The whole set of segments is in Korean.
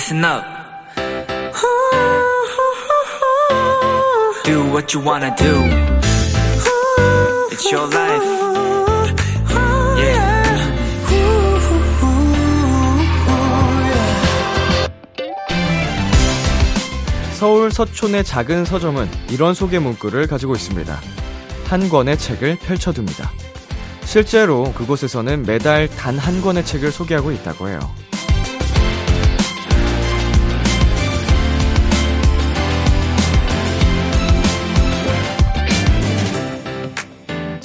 listen up. Do what you wanna do. It's your life. Yeah. 서울 서촌의 작은 서점은 이런 소개 문구를 가지고 있습니다. 한 권의 책을 펼쳐둡니다. 실제로 그곳에서는 매달 단 한 권의 책을 소개하고 있다고 해요.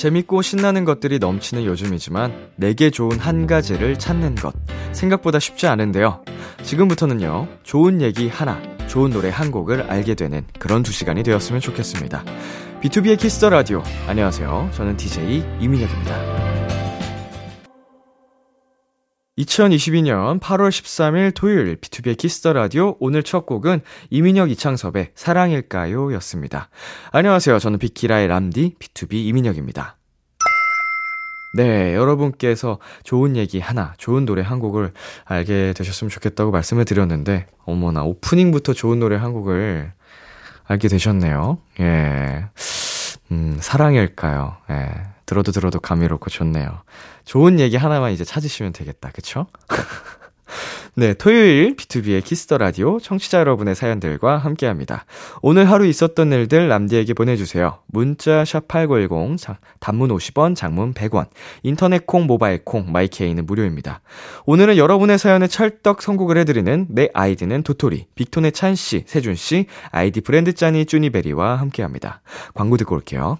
재밌고 신나는 것들이 넘치는 요즘이지만 내게 좋은 한 가지를 찾는 것 생각보다 쉽지 않은데요. 지금부터는요. 좋은 얘기 하나, 좋은 노래 한 곡을 알게 되는 그런 두 시간이 되었으면 좋겠습니다. B2B의 키스터 라디오. 안녕하세요. 저는 DJ 이민혁입니다. 2022년 8월 13일 토요일 B2B의 키스터 라디오 오늘 첫 곡은 이민혁 이창섭의 사랑일까요 였습니다. 안녕하세요. 저는 비키라의 람디 BTOB 이민혁입니다. 네, 여러분께서 좋은 얘기 하나, 좋은 노래 한 곡을 알게 되셨으면 좋겠다고 말씀을 드렸는데, 어머나, 오프닝부터 좋은 노래 한 곡을 알게 되셨네요. 예. 음, 사랑일까요? 예. 들어도 들어도 감미롭고 좋네요. 좋은 얘기 하나만 이제 찾으시면 되겠다. 그쵸? 네, 토요일 B2B의 키스터 라디오 청취자 여러분의 사연들과 함께 합니다. 오늘 하루 있었던 일들 남디에게 보내주세요. 문자 샵8910, 단문 50원, 장문 100원, 인터넷 콩, 모바일 콩, 마이케이는 무료입니다. 오늘은 여러분의 사연에 찰떡 선곡을 해드리는 내 아이디는 도토리, 빅톤의 찬씨, 세준씨, 아이디 브랜드 짠이 쭈니베리와 함께 합니다. 광고 듣고 올게요.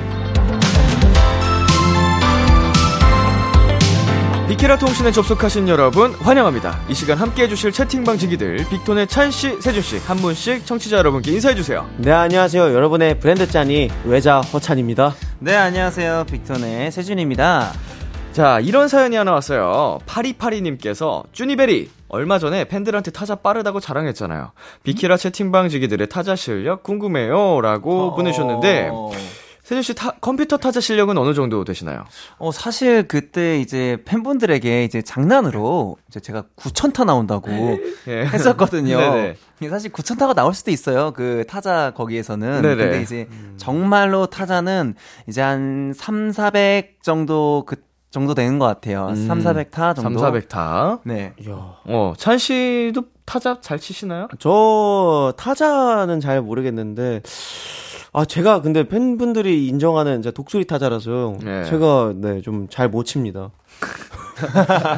키라 통신에 접속하신 여러분 환영합니다. 이 시간 함께 해주실 채팅방 지기들 빅톤의 찬씨, 세준씨 한 분씩 청취자 여러분께 인사해주세요. 네 안녕하세요. 여러분의 브랜드 짠이 외자 허찬입니다. 네 안녕하세요. 빅톤의 세준입니다. 자 이런 사연이 하나 왔어요. 파리파리님께서 쭈니베리 얼마 전에 팬들한테 타자 빠르다고 자랑했잖아요. 비키라 채팅방 지기들의 타자 실력 궁금해요. 라고 어... 보내주셨는데 세준 씨 타, 컴퓨터 타자 실력은 어느 정도 되시나요? 어 사실 그때 이제 팬분들에게 이제 장난으로 이제 제가 9천 타 나온다고 예. 했었거든요. 사실 9천 타가 나올 수도 있어요. 그 타자 거기에서는. 네네. 근데 이제 정말로 타자는 이제 한 3, 400 정도 그 정도 되는 것 같아요. 음, 3, 400타 정도. 3, 400타. 네. 이야. 어, 찬 씨도 타자 잘 치시나요? 저 타자는 잘 모르겠는데 아, 제가 근데 팬분들이 인정하는 이제 독수리 타자라서 네. 제가 네, 좀 잘 못 칩니다.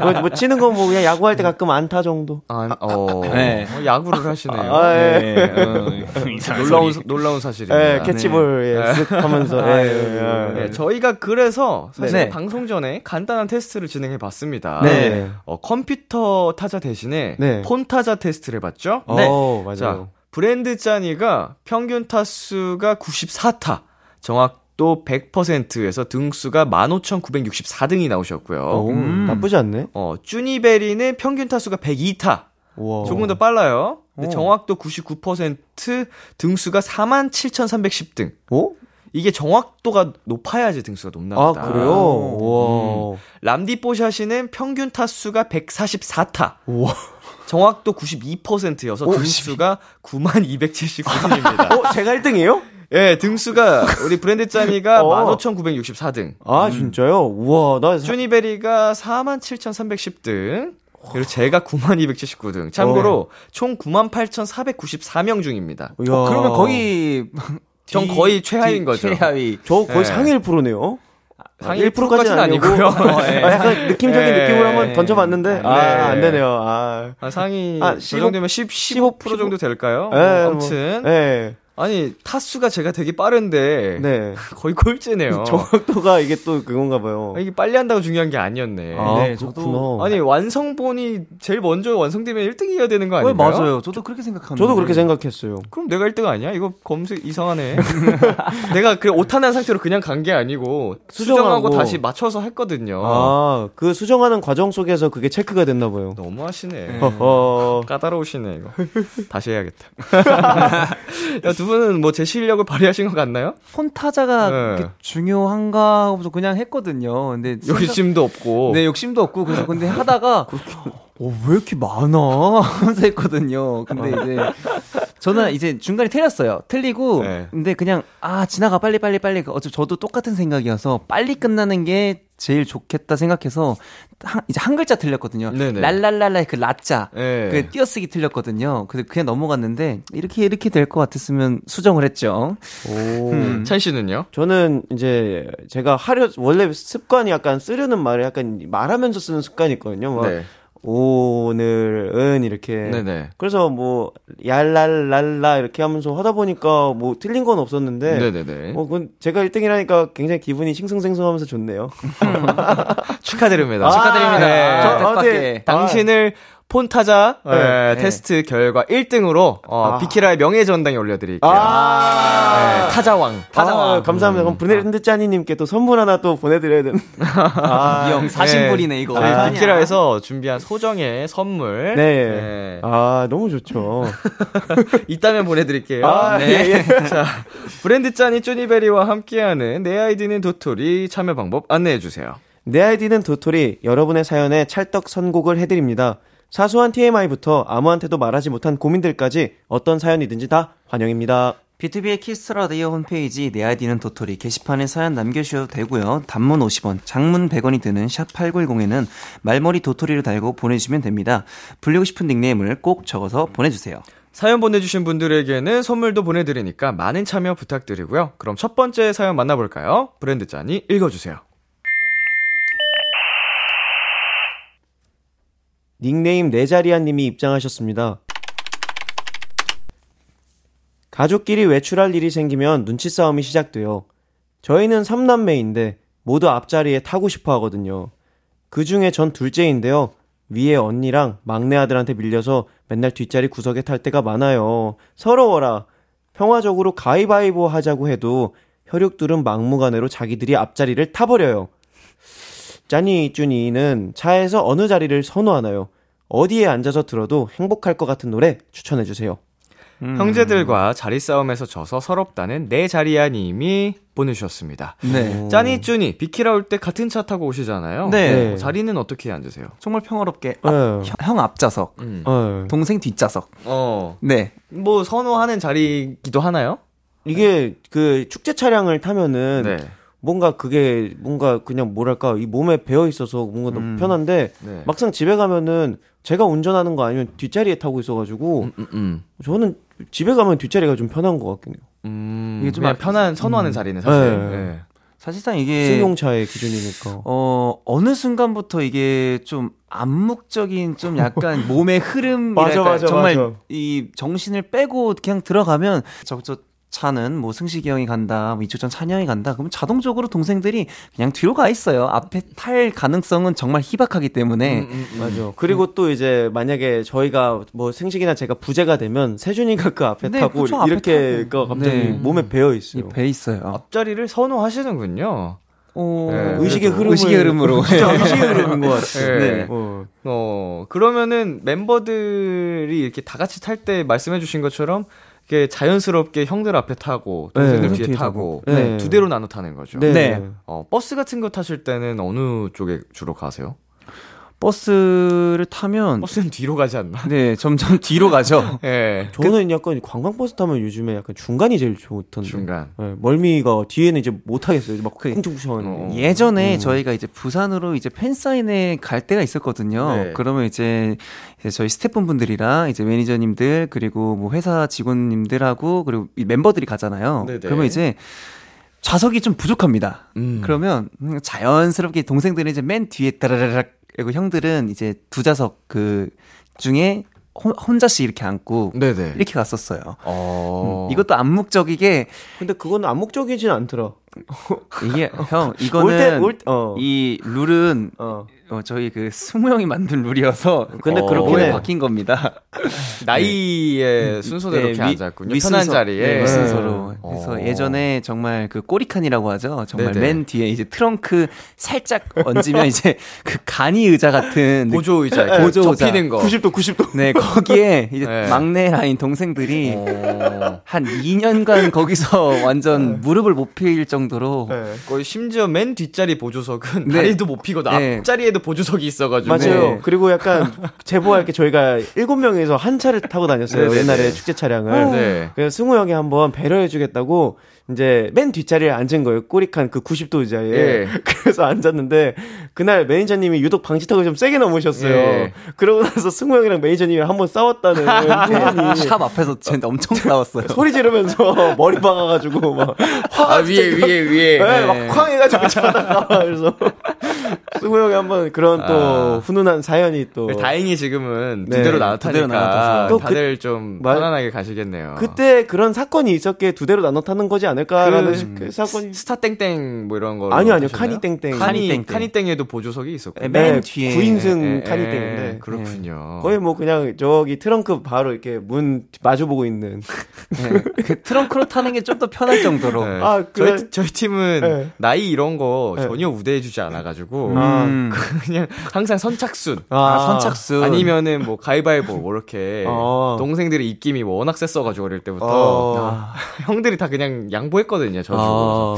뭐, 뭐, 치는 건 뭐 그냥 야구할 때 가끔 안타 정도. 아, 어, 네. 어, 야구를 하시네요. 아, 예. 네. 어, 놀라운 놀라운 사실입니다. 네, 캐치볼 네. 예, 쓱 하면서. 예, 예, 네, 저희가 그래서 사실 네. 방송 전에 간단한 테스트를 진행해 봤습니다. 네. 어, 컴퓨터 타자 대신에 네. 폰 타자 테스트를 해 봤죠. 네. 오, 맞아요. 자, 브랜드 짠이가 평균 타수가 94타, 정확 도 100%에서 등수가 15,964등이 나오셨고요. 오, 음. 나쁘지 않네. 어, 쭈니베리는 평균 타수가 102타. 우와. 조금 더 빨라요. 근데 정확도 99%, 등수가 47,310등. 오? 이게 정확도가 높아야지 등수가 높나 보다. 아, 그래요? 와. 음. 람디 뽀샤시는 평균 타수가 144타. 우와. 정확도 92%여서 오, 등수가 9279등입니다. 어, 제가 1등이에요? 예, 네, 등수가 우리 브랜드 짠이가 어. 15,964등. 아, 음. 진짜요? 우와, 나 쭈니베리가 47,310등. 그리고 제가 9279등. 참고로 어. 총 98,494명 중입니다. 어, 그러면 거의 전 거의 최하위인 거죠. 최하위. 저 거의 네. 상위 1%네요. 상위 1%까지는 아니고요. 어, 네. 아, 약간 느낌적인 네. 느낌으로 한번 던져봤는데 네. 아, 안 되네요. 아, 아 상위 아, 15, 그 정도면 10, 15% 15% 정도 될까요? 네, 뭐, 아무튼. 뭐, 네. 아니 타수가 제가 되게 빠른데 네. 거의 꼴찌네요. 정확도가 이게 또 그건가 봐요. 아, 이게 빨리 한다고 중요한 게 아니었네. 아, 네, 저도 아니 완성본이 제일 먼저 완성되면 1등이어야 되는 거 아닌가요? 네, 맞아요. 저도 그렇게 생각합니다. 저도 그렇게 생각했어요. 그럼 내가 1등 아니야? 이거 검색 이상하네. 내가 그 오타난 상태로 그냥 간 게 아니고 수정하고, 수정하고 다시 맞춰서 했거든요. 아, 그 수정하는 과정 속에서 그게 체크가 됐나 봐요. 너무 하시네. 까다로우시네 이거. 다시 해야겠다. 두 분은 뭐 제 실력을 발휘하신 것 같나요? 폰타자가 네. 중요한가 하고서 그냥 했거든요. 근데 욕심도 없고. 네, 욕심도 없고 그래서 근데 하다가 어, 왜 이렇게 많아? 하면서 했거든요. 근데 이제 저는 이제 중간에 틀렸어요. 틀리고 네. 근데 그냥 아 지나가 빨리 빨리 빨리 어차피 저도 똑같은 생각이어서 빨리 끝나는 게 제일 좋겠다 생각해서 한, 이제 한 글자 틀렸거든요. 네네. 랄랄랄라 그 라자 네. 그 띄어쓰기 틀렸거든요. 그래서 그냥 넘어갔는데 이렇게 이렇게 될 것 같았으면 수정을 했죠. 오. 음. 찬 씨는요? 저는 이제 제가 하려 원래 습관이 약간 쓰려는 말을 약간 말하면서 쓰는 습관이 있거든요. 뭐 네. 오늘은 이렇게 네네. 그래서 뭐 얄랄랄라 이렇게 하면서 하다 보니까 뭐 틀린 건 없었는데 네네네. 뭐 그건 제가 1등이라니까 굉장히 기분이 싱숭생숭하면서 좋네요. 축하드립니다. 아, 축하드립니다. 네. 저, 어, 네. 당신을 폰타자 네. 네. 테스트 결과 1등으로 어, 아. 비키라의 명예전당에 올려드릴게요. 아. 네, 타자왕. 타자왕. 아, 감사합니다. 그럼 브레드 짜니님께 또 선물 하나 또 보내드려야 되는. 아, 이형 사신불이네 이거. 아, 비키라에서 준비한 소정의 선물. 네. 네. 아 너무 좋죠. 이따면 보내드릴게요. 아, 네. 예, 예. 자 브랜드 짜니 쪼니베리와 함께하는 내 아이디는 도토리 참여 방법 안내해 주세요. 내 아이디는 도토리 여러분의 사연에 찰떡 선곡을 해드립니다. 사소한 TMI부터 아무한테도 말하지 못한 고민들까지 어떤 사연이든지 다 환영입니다. 비투비의 키스 더 라디오 홈페이지 내 아이디는 도토리 게시판에 사연 남겨주셔도 되고요. 단문 50원, 장문 100원이 드는 샵 8910에는 말머리 도토리를 달고 보내주시면 됩니다. 불리고 싶은 닉네임을 꼭 적어서 보내주세요. 사연 보내주신 분들에게는 선물도 보내드리니까 많은 참여 부탁드리고요. 그럼 첫 번째 사연 만나볼까요? 브랜드 짠이 읽어주세요. 닉네임 네자리아님이 입장하셨습니다. 가족끼리 외출할 일이 생기면 눈치 싸움이 시작돼요. 저희는 3남매인데 모두 앞자리에 타고 싶어 하거든요. 그 중에 전 둘째인데요. 위에 언니랑 막내 아들한테 밀려서 맨날 뒷자리 구석에 탈 때가 많아요. 서러워라. 평화적으로 가위바위보 하자고 해도 혈육들은 막무가내로 자기들이 앞자리를 타버려요. 짜니 쭈니는 차에서 어느 자리를 선호하나요? 어디에 앉아서 들어도 행복할 것 같은 노래 추천해 주세요. 음. 형제들과 자리 싸움에서 져서 서럽다는 내 자리야 님이 보내주셨습니다. 네. 짜니 쭈니 비키라 올 때 같은 차 타고 오시잖아요. 네. 네. 자리는 어떻게 앉으세요? 정말 평화롭게 앞, 네. 형 앞좌석, 음. 네. 동생 뒷좌석. 어. 네. 뭐 선호하는 자리기도 하나요? 이게 그 축제 차량을 타면은 네. 뭔가 그게 뭔가 그냥 뭐랄까 이 몸에 배어 있어서 뭔가 너무 음. 편한데 네. 막상 집에 가면은 제가 운전하는 거 아니면 뒷자리에 타고 있어가지고 음, 음, 음. 저는 집에 가면 뒷자리가 좀 편한 것 같긴 해요. 음, 이게 좀 편한 선호하는 음. 자리네 사실. 네. 네. 사실상 이게 승용차의 기준이니까. 어 어느 순간부터 이게 좀 암묵적인 좀 약간 몸의 흐름 맞아, 맞아, 정말 맞아. 이 정신을 빼고 그냥 들어가면 저저 차는 뭐 승식이 형이 간다, 뭐 이초전 찬이 형이 간다. 그러면 자동적으로 동생들이 그냥 뒤로 가 있어요. 앞에 탈 가능성은 정말 희박하기 때문에. 음, 음, 음. 맞아. 그리고 음. 또 이제 만약에 저희가 뭐 승식이나 제가 부재가 되면 세준이가 그 앞에 네, 타고 그쵸, 이렇게 그 갑자기 네. 몸에 배어 있어요. 배 있어요. 앞자리를 선호하시는군요. 어, 네, 의식의 흐름 의식의 흐름으로 진짜 의식의 흐름인 것 같아요. 네. 네. 어. 어 그러면은 멤버들이 이렇게 다 같이 탈 때 말씀해주신 것처럼 이게 자연스럽게 형들 앞에 타고 동생들 네, 뒤에 타고 네. 두 대로 나눠 타는 거죠. 네. 네. 어, 버스 같은 거 타실 때는 어느 쪽에 주로 가세요? 버스를 타면 버스는 뒤로 가지 않나? 네, 점점 뒤로 가죠. 네. 저는 약간 관광버스 타면 요즘에 약간 중간이 제일 좋던데. 중간. 네, 멀미가 뒤에는 이제 못 하겠어요. 막 쿵퉁쿵퉁 어. 예전에 음. 저희가 이제 부산으로 이제 팬 사인회 갈 때가 있었거든요. 네. 그러면 이제 저희 스태프분들이랑 이제 매니저님들 그리고 뭐 회사 직원님들하고 그리고 멤버들이 가잖아요. 네네. 그러면 이제 좌석이 좀 부족합니다. 음. 그러면 자연스럽게 동생들은 이제 맨 뒤에 따라라락 그리고 형들은 이제 두 좌석 그 중에 혼자씩 이렇게 앉고 네네. 이렇게 갔었어요. 어... 음, 이것도 암묵적이게 근데 그건 암묵적이진 않더라. 이게 형 이거는 올 때, 올, 어. 이 룰은 어. 어, 저희 그 승무 형이 만든 룰이어서 근데 어, 그렇게 바뀐 겁니다. 나이의 네. 순서대로 네, 앉았군요. 편한 자리에 네, 순서로. 그래서 어. 예전에 정말 그 꼬리칸이라고 하죠. 정말 네네. 맨 뒤에 이제 트렁크 살짝 얹으면 이제 그 간이 의자 같은 보조 의자, 네, 보조 의자 접히는 거. 90도 90도. 네, 거기에 이제 네. 막내 라인 동생들이 어. 한 2년간 거기서 완전 무릎을 못 필 정도로 거의 심지어 맨 뒷자리 보조석은 네. 다리도 못 피고 앞자리에도 보조석이 있어가지고. 맞아요. 네. 그리고 약간 제보할 게 저희가 일곱 명에서 한 차를 타고 다녔어요. 네네네. 옛날에 축제 차량을. 네. 그래서 승우 형이 한번 배려해주겠다고 이제 맨 뒷자리에 앉은 거예요. 꼬리칸 그 90도 의자에. 예. 그래서 앉았는데 그날 매니저님이 유독 방지턱을 좀 세게 넘으셨어요. 예. 그러고 나서 승우 형이랑 매니저님이 한 번 싸웠다는 후문이 샵 앞에서 진짜 엄청 싸웠어요. 소리 지르면서 머리 박아가지고 막 아, 위에 위에 위에 네, 막 쾅 해가지고 차다가 그래서 승우 형이 한번 그런 또 아. 훈훈한 사연이 또 다행히 지금은 두 대로 네, 나눠타니까 두 다들 그, 좀 편안하게 가시겠네요. 그때 그런 사건이 있었기에 두 대로 나눠 타는 거지 않을까라는 그, 그 사건이 스타 땡땡 뭐 이런 거 아니요 아니요. 카니 땡땡. 카니 땡 카니 땡에도 보조석이 있었고 네, 맨 뒤에. 9인승 카니 땡인데. 그렇군요. 거의 뭐 그냥 저기 트렁크 바로 이렇게 문 마주 보고 있는. 네, 그 트렁크로 타는 게 좀 더 편할 정도로. 네. 아 그래? 저희 저희 팀은 네. 나이 이런 거 전혀 우대해주지 않아가지고 음. 그냥 항상 선착순. 아, 아. 선착순. 아니면은 뭐 가위바위보 뭐 이렇게 아. 동생들의 입김이 워낙 셌어가지고 어릴 때부터. 아. 형들이 다 그냥 양 양보했거든요, 저 주고. 아...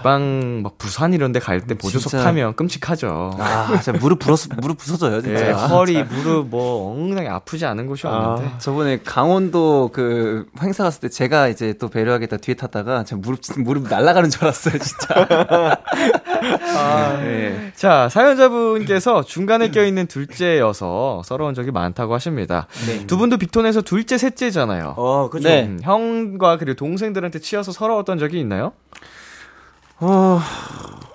아, 지방 막 부산 이런 데 갈 때 보조석 진짜... 타면 끔찍하죠. 아, 진짜 무릎 부러서 무릎 부서져요, 진짜. 네, 허리, 무릎 뭐 엉덩이 아프지 않은 곳이 아, 없는데. 저번에 강원도 그 행사 갔을 때 제가 이제 또 배려하겠다 뒤에 탔다가 제 무릎 무릎 날아가는 줄 알았어요, 진짜. 아, 네. 자, 사연자분께서 중간에 껴 있는 둘째여서 서러운 적이 많다고 하십니다. 네. 두 분도 빅톤에서 둘째, 셋째잖아요. 어, 그죠. 네. 음, 형과 그리고 동생들한테 치여서 서러웠던 적이 있나요? 아,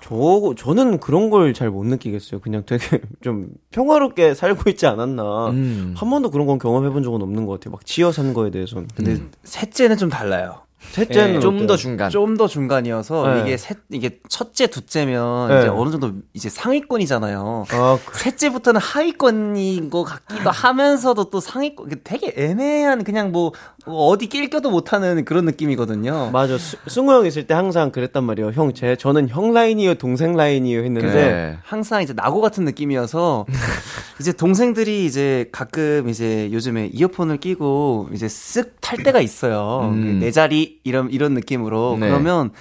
저, 저는 그런 걸 잘 못 느끼겠어요. 그냥 되게 좀 평화롭게 살고 있지 않았나. 음. 한 번도 그런 건 경험해 본 적은 없는 것 같아요. 막 지어 산 거에 대해서는. 근데 음. 셋째는 좀 달라요. 셋째는 예, 좀더 중간. 좀 더 중간이어서 네. 이게 셋 이게 첫째, 둘째면 네. 이제 어느 정도 이제 상위권이잖아요. 아, 그... 셋째부터는 하위권인 것 같기도 하면서도 또 상위권 되게 애매한 그냥 뭐 어디 낄껴도 못하는 그런 느낌이거든요. 맞아. 수, 승우 형 있을 때 항상 그랬단 말이에요. 형, 제 저는 형 라인이요, 동생 라인이요 했는데 네. 항상 이제 나고 같은 느낌이어서 이제 동생들이 이제 가끔 이제 요즘에 이어폰을 끼고 이제 쓱 탈 때가 있어요. 음. 내 자리 이런 이런 느낌으로 네. 그러면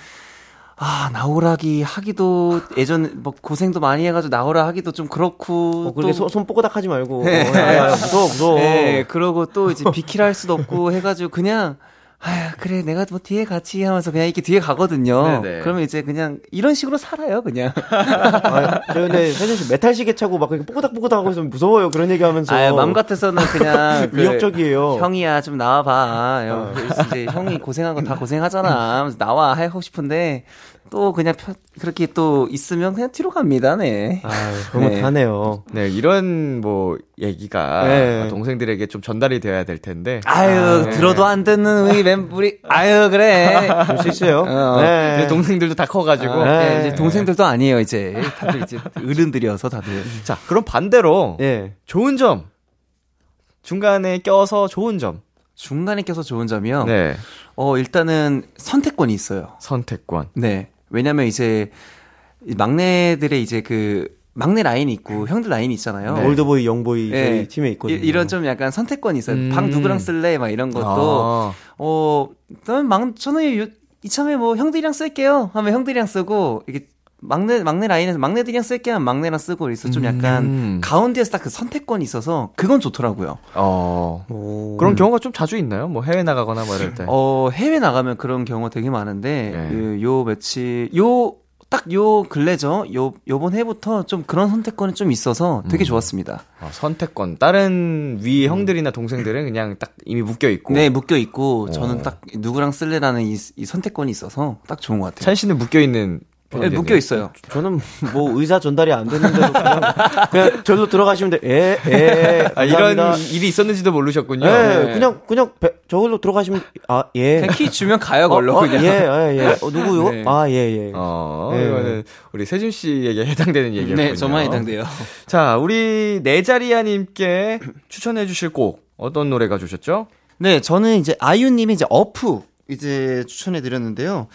아, 나오라기 하기도 예전 뭐 고생도 많이 해가지고 나오라 하기도 좀 그렇고 어, 그렇게 또... 손 뽀고닥 하지 말고 네. 어, 야, 야, 무서워 무서워. 네, 그러고 또 이제 비키라 할 수도 없고 해가지고 그냥 아 그래 내가 뭐 뒤에 같이 하면서 그냥 이렇게 뒤에 가거든요. 네네. 그러면 이제 그냥 이런 식으로 살아요 그냥. 아, 저 근데 세준 씨 메탈 시계 차고 막 뽀고닥뽀고닥 하고 있으면 무서워요 그런 얘기하면서. 아 맘 같아서는 그냥 그 위협적이에요. 형이야 좀 나와봐. 어. 이제 형이 고생한 거 다 고생하잖아. 나와 하고 싶은데 또 그냥 펴, 그렇게 또 있으면 그냥 뒤로 갑니다, 네. 아유, 흐뭇하네요. 네. 네, 이런 뭐 얘기가 네. 동생들에게 좀 전달이 되어야 될 텐데. 아유, 아, 네. 들어도 안 듣는 우리 멤버리, 아유, 그래. 그럴 수 있어요. 어, 네. 동생들도 다 커가지고. 아, 네. 이제 동생들도 아니에요, 이제. 다들 이제 어른들이어서 다들. 자, 그럼 반대로. 네. 좋은 점. 중간에 껴서 좋은 점. 중간에 껴서 좋은 점이요? 네. 어, 일단은 선택권이 있어요. 선택권. 네. 왜냐면 이제 막내들의 이제 그 막내 라인이 있고 형들 라인이 있잖아요. 네. 올드보이, 영보이 네. 저희 팀에 있거든요. 이, 런좀 약간 선택권이 있어요. 음. 방 누구랑 쓸래? 막 이런 것도 아. 어, 저는 막 저는 이참에 뭐 형들이랑 쓸게요. 하면 형들이랑 쓰고 이게 막내 막내 라인에서 막내들이랑 쓸게 하면 막내랑 쓰고 그래서 좀 약간 음. 가운데에서 딱 그 선택권이 있어서 그건 좋더라고요. 어. 오. 그런 경우가 좀 자주 있나요? 뭐 해외 나가거나 뭐 이럴 때. 어, 해외 나가면 그런 경우가 되게 많은데 네. 그, 요 며칠 요 딱요 근래죠. 요 요번 해부터 좀 그런 선택권이 좀 있어서 되게 음. 좋았습니다. 아, 선택권. 다른 위 음. 형들이나 동생들은 그냥 딱 이미 묶여 있고. 네, 묶여 있고 저는 딱 누구랑 쓸래라는 이, 이 선택권이 있어서 딱 좋은 것 같아요. 찬 씨는 묶여 있는 네, 묶여 있어요. 저는 뭐 의사 전달이 안 됐는데도 그냥, 그냥 절로 들어가시면 돼. 에, 에. 아, 이런 일이 있었는지도 모르셨군요. 네, 네. 그냥 그냥 배, 저걸로 들어가시면 아 예. 그냥 키 주면 가요 걸로 어, 어, 그냥. 예, 예, 예. 어, 누구요? 네. 아 예, 예. 어, 네. 이거는 우리 세준 씨에게 해당되는 얘기였군요. 네, 저만 해당돼요. 자, 우리 네자리아님께 추천해주실 곡 어떤 노래가 주셨죠? 네, 저는 이제 아이유님이 이제 어프 이제 추천해 드렸는데요.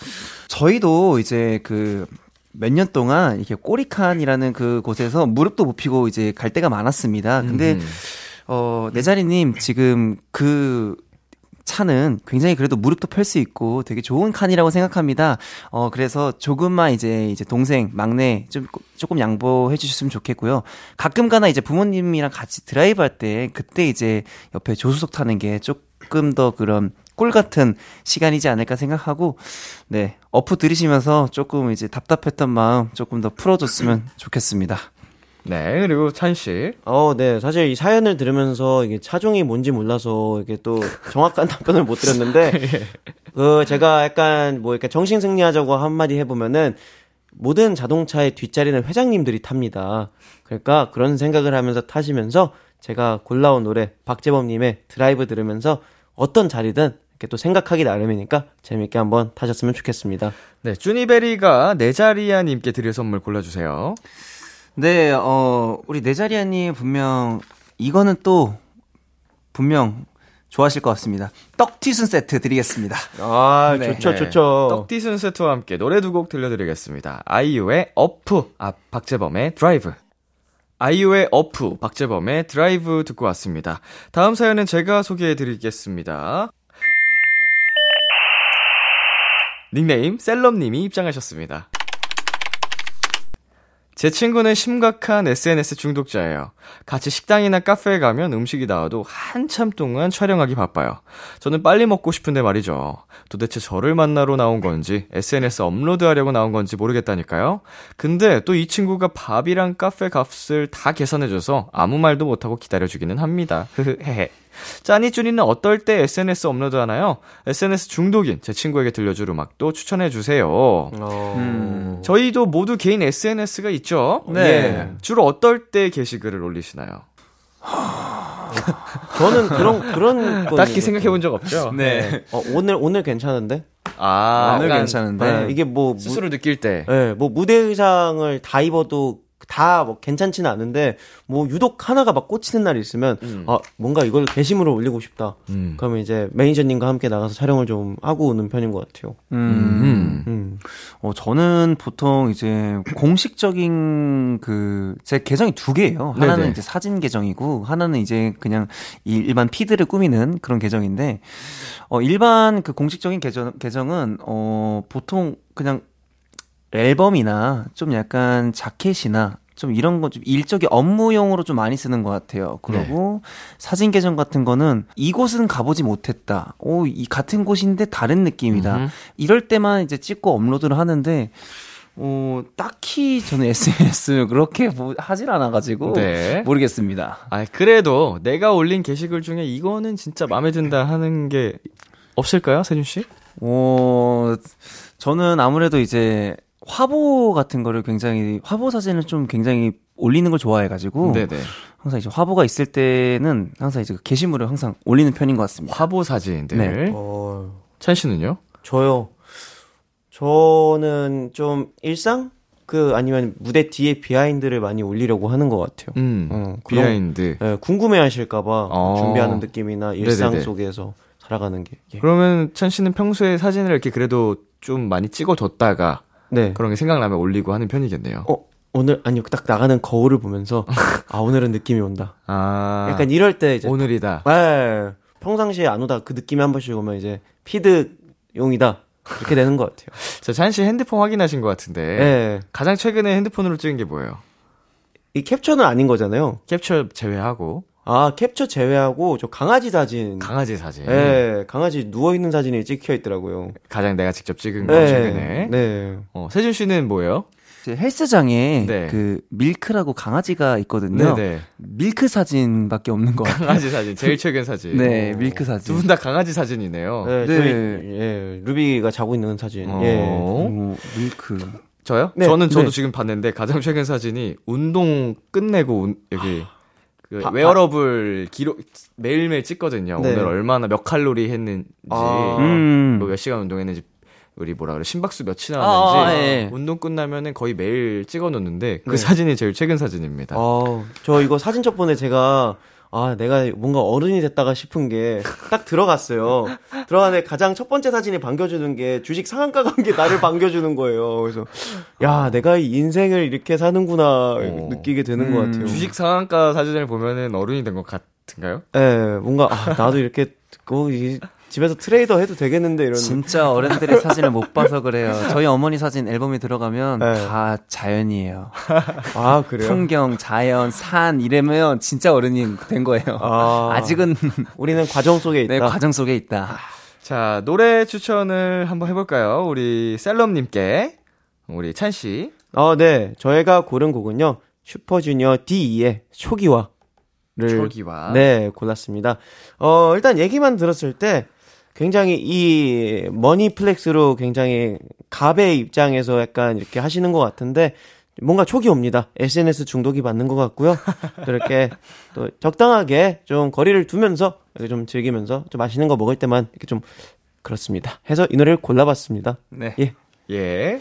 저희도 이제 그 몇 년 동안 이렇게 꼬리칸이라는 그 곳에서 무릎도 못 피고 이제 갈 때가 많았습니다. 근데 음. 어, 내 자리님 지금 그 차는 굉장히 그래도 무릎도 펼 수 있고 되게 좋은 칸이라고 생각합니다. 어, 그래서 조금만 이제, 이제 동생, 막내 좀, 조금 양보해 주셨으면 좋겠고요. 가끔 가나 이제 부모님이랑 같이 드라이브 할 때 그때 이제 옆에 조수석 타는 게 조금 더 그런 꿀 같은 시간이지 않을까 생각하고 네 어프 들으시면서 조금 이제 답답했던 마음 조금 더 풀어줬으면 좋겠습니다. 네, 그리고 찬 씨. 어, 네. 사실 이 사연을 들으면서 이게 차종이 뭔지 몰라서 이게 또 정확한 답변을 못 드렸는데, 예. 그 제가 약간 뭐 이렇게 정신 승리하자고 한마디 해 보면은 모든 자동차의 뒷자리는 회장님들이 탑니다. 그러니까 그런 생각을 하면서 타시면서 제가 골라온 노래 박재범 님의 드라이브 들으면서 어떤 자리든 또 생각하기 나름이니까 재밌게 한번 타셨으면 좋겠습니다. 네, 쭈니베리가 네자리아님께 드릴 선물 골라주세요. 네, 어, 우리 네자리아님 분명 이거는 또 분명 좋아하실 것 같습니다. 떡튀순 세트 드리겠습니다. 아, 네. 좋죠, 좋죠. 떡튀순 세트와 함께 노래 두 곡 들려드리겠습니다. 아이유의 어푸, 아, 박재범의 드라이브. 아이유의 어푸, 박재범의 드라이브 듣고 왔습니다. 다음 사연은 제가 소개해 드리겠습니다. 닉네임 셀럽님이 입장하셨습니다. 제 친구는 심각한 SNS 중독자예요. 같이 식당이나 카페에 가면 음식이 나와도 한참 동안 촬영하기 바빠요. 저는 빨리 먹고 싶은데 말이죠. 도대체 저를 만나러 나온 건지, SNS 업로드하려고 나온 건지 모르겠다니까요. 근데 또 이 친구가 밥이랑 카페 값을 다 계산해줘서 아무 말도 못하고 기다려주기는 합니다. 헤헤. 짜니쭈니는 어떨 때 SNS 업로드 하나요? SNS 중독인 제 친구에게 들려줄 음악도 추천해 주세요. 어... 음, 저희도 모두 개인 SNS가 있죠? 네. 네. 주로 어떨 때 게시글을 올리시나요? 저는 그런 그런 딱히 생각해 본 적 없죠. 네. 네. 어, 오늘 오늘 괜찮은데? 아, 오늘 괜찮은데. 네, 이게 뭐 스스로 느낄 때. 네, 뭐 무대 의상을 다 입어도 다 뭐 괜찮지는 않은데 뭐 유독 하나가 막 꽂히는 날이 있으면 음. 아 뭔가 이걸 게시물을 올리고 싶다. 음. 그러면 이제 매니저님과 함께 나가서 촬영을 좀 하고 오는 편인 것 같아요. 음. 음. 어 저는 보통 이제 공식적인 그 제 계정이 두 개예요. 하나는 네네. 이제 사진 계정이고 하나는 이제 그냥 일반 피드를 꾸미는 그런 계정인데 어 일반 그 공식적인 계정 계정은 어 보통 그냥 앨범이나 좀 약간 자켓이나 좀 이런 거 좀 일적인 업무용으로 좀 많이 쓰는 것 같아요. 그리고 네. 사진 계정 같은 거는 이곳은 가보지 못했다. 오, 이 같은 곳인데 다른 느낌이다. 음흠. 이럴 때만 이제 찍고 업로드를 하는데 어, 딱히 저는 SNS 그렇게 뭐 하질 않아가지고 네. 모르겠습니다. 아 그래도 내가 올린 게시글 중에 이거는 진짜 마음에 든다 하는 게 없을까요, 세준 씨? 어, 저는 아무래도 이제 화보 같은 거를 굉장히 화보 사진을 좀 굉장히 올리는 걸 좋아해가지고 네네. 항상 이제 화보가 있을 때는 항상 이제 그 게시물을 항상 올리는 편인 것 같습니다. 화보 사진들. 네. 어... 찬 씨는요? 저요. 저는 좀 일상 그 아니면 무대 뒤에 behind를 많이 올리려고 하는 것 같아요. 음, 어, behind. 네, 궁금해하실까봐 어. 준비하는 느낌이나 일상 네네네. 속에서 살아가는 게. 예. 그러면 찬 씨는 평소에 사진을 이렇게 그래도 좀 많이 찍어뒀다가 네. 그런 게 생각나면 올리고 하는 편이겠네요. 어, 오늘 아니 딱 나가는 거울을 보면서 아 오늘은 느낌이 온다. 아 약간 이럴 때 이제 오늘이다. 네. 평상시에 안 오다 그 느낌이 한 번씩 오면 이제 피드용이다. 이렇게 되는 것 같아요. 자, 찬 씨 핸드폰 확인하신 것 같은데. 네. 가장 최근에 핸드폰으로 찍은 게 뭐예요? 이 캡처는 아닌 거잖아요. 캡처 제외하고. 아, 캡처 제외하고 저 강아지 사진. 강아지 사진. 네, 강아지 누워 있는 사진이 찍혀 있더라고요. 가장 내가 직접 찍은 거 네, 최근에. 네. 어, 세준 씨는 뭐예요? 헬스장에 네. 그 밀크라고 강아지가 있거든요. 네네. 네. 밀크 사진밖에 없는 거 같아요. 강아지 사진, 제일 최근 사진. 네, 밀크 사진. 두 분 다 강아지 사진이네요. 네, 네. 저희 예, 루비가 자고 있는 사진. 어. 예. 오, 밀크. 저요? 네, 저는 저도 네. 지금 봤는데 가장 최근 사진이 운동 끝내고 운, 여기 그 바, 웨어러블 기록 매일매일 찍거든요. 네. 오늘 얼마나 몇 칼로리 했는지, 아. 음. 뭐 몇 시간 운동했는지 우리 뭐라 그래 심박수 몇이 나왔는지 아, 아, 예. 운동 끝나면은 거의 매일 찍어 놓는데 그 네. 사진이 제일 최근 사진입니다. 아, 저 이거 사진 첩보에 제가 아, 내가 뭔가 어른이 됐다가 싶은 게 딱 들어갔어요. 들어가는데 가장 첫 번째 사진이 반겨주는 게 주식 상한가 간게 나를 반겨주는 거예요. 그래서 야, 내가 이 인생을 이렇게 사는구나 어. 느끼게 되는 음, 것 같아요. 주식 상한가 사진을 보면은 어른이 된 것 같은가요? 네, 뭔가 아, 나도 이렇게 꼭 이, 집에서 트레이더 해도 되겠는데 이런 진짜 어른들의 사진을 못 봐서 그래요. 저희 어머니 사진 앨범에 들어가면 네. 다 자연이에요. 아 그래요? 풍경, 자연, 산 이러면 진짜 어른이 된 거예요. 아, 직은 우리는 과정 속에 있다. 네, 과정 속에 있다. 자 노래 추천을 한번 해볼까요? 우리 셀럽님께 우리 찬 씨. 어, 네, 저희가 고른 곡은요 슈퍼주니어 D2의 초기화. 를 초기화. 네, 골랐습니다. 어, 일단 얘기만 들었을 때 굉장히 이 머니플렉스로 굉장히 갑의 입장에서 약간 이렇게 하시는 것 같은데 뭔가 촉이 옵니다. SNS 중독이 맞는 것 같고요. 이렇게 또 적당하게 좀 거리를 두면서 이렇게 좀 즐기면서 좀 맛있는 거 먹을 때만 이렇게 좀 그렇습니다. 해서 이 노래를 골라봤습니다. 네. 예. 예.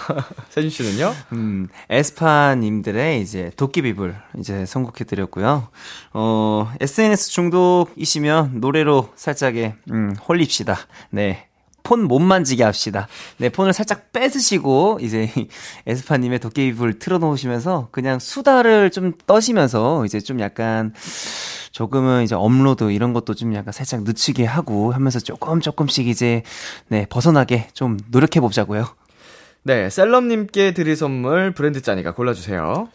세준 씨는요? 음, 에스파님들의 이제 도끼비불 이제 선곡해드렸고요. 어, SNS 중독이시면 노래로 살짝에, 음, 홀립시다. 네. 폰 못 만지게 합시다. 네, 폰을 살짝 뺏으시고, 이제, 에스파님의 도깨비불 틀어놓으시면서, 그냥 수다를 좀 떠시면서, 이제 좀 약간, 조금은 이제 업로드 이런 것도 좀 약간 살짝 늦추게 하고 하면서 조금 조금씩 이제 네 벗어나게 좀 노력해 보자고요. 네, 셀럽님께 드릴 선물 브랜드 짜니가 골라주세요.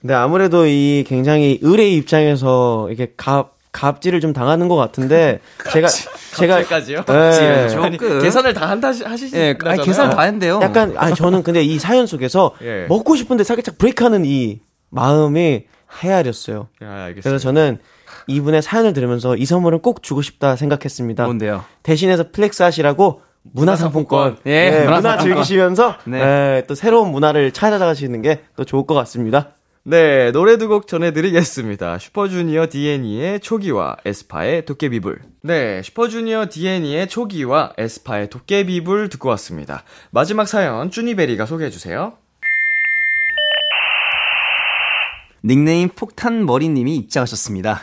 네, 아무래도 이 굉장히 의뢰 입장에서 이게 갑 갑질을 좀 당하는 것 같은데 제가 제가 갑질까지요? 네. 아니, 계산을 다 한다 하시지? 예, 네, 계산 다 했는데요. 약간 아 저는 근데 이 사연 속에서 예. 먹고 싶은데 살짝 브레이크하는 이 마음이 헤아렸어요. 아, 그래서 저는 이분의 사연을 들으면서 이 선물은 꼭 주고 싶다 생각했습니다. 뭔데요? 대신해서 flex 하시라고 문화상품권. 예, 네, 문화 즐기시면서 네. 네, 또 새로운 문화를 찾아가시는 게 또 좋을 것 같습니다. 네, 노래 두 곡 전해드리겠습니다. 슈퍼주니어 DNE의 초기와 에스파의 도깨비불. 네, 슈퍼주니어 DNE의 초기와 에스파의 도깨비불 듣고 왔습니다. 마지막 사연, 쭈니베리가 소개해주세요. 닉네임 폭탄 머리님이 입장하셨습니다.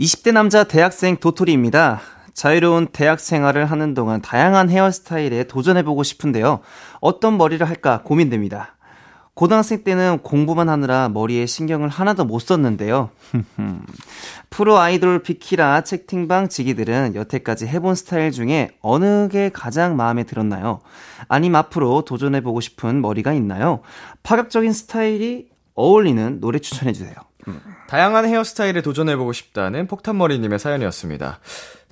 20대 남자 대학생 도토리입니다. 자유로운 대학 생활을 하는 동안 다양한 헤어스타일에 도전해보고 싶은데요. 어떤 머리를 할까 고민됩니다. 고등학생 때는 공부만 하느라 머리에 신경을 하나도 못 썼는데요. 프로 아이돌 비키라 채팅방 지기들은 여태까지 해본 스타일 중에 어느 게 가장 마음에 들었나요? 아님 앞으로 도전해보고 싶은 머리가 있나요? 파격적인 스타일이 어울리는 노래 추천해주세요. 음. 다양한 헤어스타일에 도전해보고 싶다는 폭탄머리님의 사연이었습니다.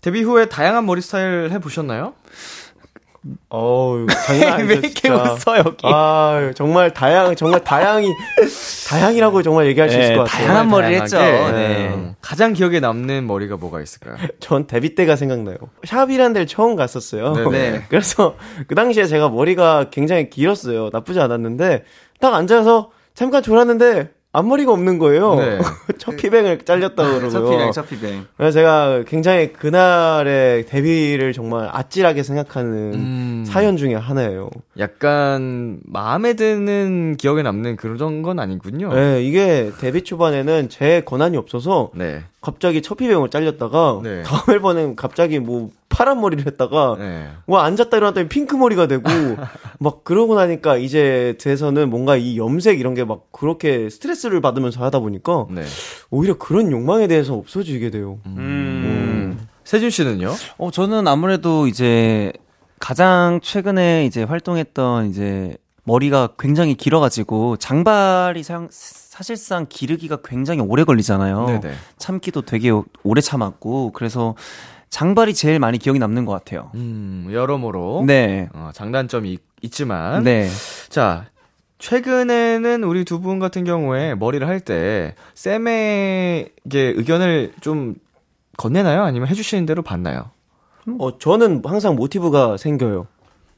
데뷔 후에 다양한 머리 스타일 해보셨나요? 어우, 장난 아니죠. 왜 이렇게 웃어, 여기? 아 정말 다양, 정말 다양이, 다양이라고 정말 얘기할 수 네, 있을 것 같아요. 다양한 머리를 했죠. 네. 네. 가장 기억에 남는 머리가 뭐가 있을까요? 전 데뷔 때가 생각나요. 샵이란 데를 처음 갔었어요. 네, 네. 그래서 그 당시에 제가 머리가 굉장히 길었어요. 나쁘지 않았는데, 딱 앉아서 잠깐 졸았는데, 앞머리가 없는 거예요. 네. 첫 피뱅을 잘렸다고 그러고요. 첫 피뱅, 첫 피뱅. 그래서 제가 굉장히 그날의 데뷔를 정말 아찔하게 생각하는 음. 사연 중에 하나예요. 약간 마음에 드는 기억에 남는 그런 건 아니군요. 네, 이게 데뷔 초반에는 제 권한이 없어서 네. 갑자기 첫 피뱅을 잘렸다가 네. 다음 앨범은 갑자기 뭐 파란 머리를 했다가 네. 뭐 앉았다 일어났더니 핑크 머리가 되고 막 그러고 나니까 이제 돼서는 뭔가 이 염색 이런 게 막 그렇게 스트레스를 받으면서 하다 보니까 네. 오히려 그런 욕망에 대해서 없어지게 돼요. 음. 음. 세준 씨는요? 어, 저는 아무래도 이제 가장 최근에 이제 활동했던 이제 머리가 굉장히 길어가지고 장발이 사, 사실상 기르기가 굉장히 오래 걸리잖아요. 네네. 참기도 되게 오래 참았고 그래서 장발이 제일 많이 기억이 남는 것 같아요. 음, 여러모로. 네. 어, 장단점이 있, 지만 네. 자, 최근에는 우리 두 분 같은 경우에 머리를 할 때 쌤에게 의견을 좀 건네나요? 아니면 해주시는 대로 받나요? 어, 저는 항상 모티브가 생겨요.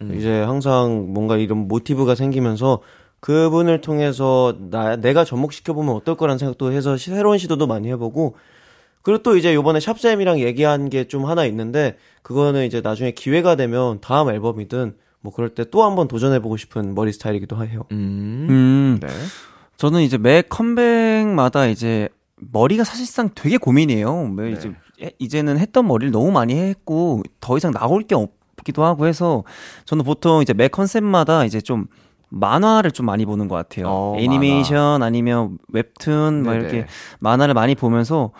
음. 이제 항상 뭔가 이런 모티브가 생기면서 그분을 통해서 나, 내가 접목시켜보면 어떨 거라는 생각도 해서 시, 새로운 시도도 많이 해보고 그리고 또 이제 요번에 샵쌤이랑 얘기한 게 좀 하나 있는데 그거는 이제 나중에 기회가 되면 다음 앨범이든 뭐 그럴 때 또 한번 도전해보고 싶은 머리 스타일이기도 해요. 음. 음. 네. 저는 이제 매 컴백마다 이제 머리가 사실상 되게 고민이에요. 매 네. 이제 이제는 했던 머리를 너무 많이 했고 더 이상 나올 게 없기도 하고 해서 저는 보통 이제 매 컨셉마다 이제 좀 만화를 좀 많이 보는 것 같아요. 어, 애니메이션 만화. 아니면 웹툰 막 이렇게 만화를 많이 보면서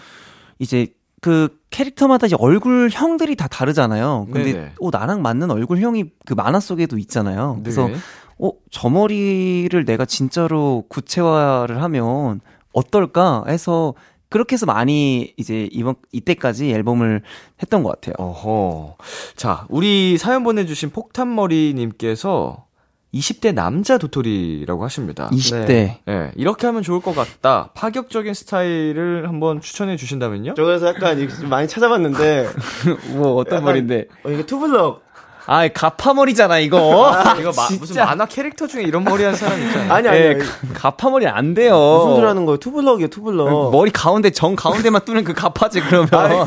이제 그 캐릭터마다 이제 얼굴형들이 다 다르잖아요. 근데 네네. 어 나랑 맞는 얼굴형이 그 만화 속에도 있잖아요. 그래서 네. 어저 머리를 내가 진짜로 구체화를 하면 어떨까 해서 그렇게 해서 많이 이제 이번 이때까지 앨범을 했던 것 같아요. 어허. 자, 우리 사연 보내주신 폭탄머리님께서 20대 남자 도토리라고 하십니다. 20대. 네. 네. 이렇게 하면 좋을 것 같다. 파격적인 스타일을 한번 추천해 주신다면요? 저 그래서 약간 많이 찾아봤는데 뭐 어떤 머리인데? 어, 이게 투블럭 아, 가파머리잖아, 이거. 아, 이거 마, 무슨 만화 캐릭터 중에 이런 머리 한 사람 있잖아요. 아니, 아니. 네, 가파머리 안 돼요. 무슨 소리 하는 거예요? 투블럭이에요, 투블럭. 머리 가운데, 정 가운데만 뚫는 그 가파지, 그러면. 아니,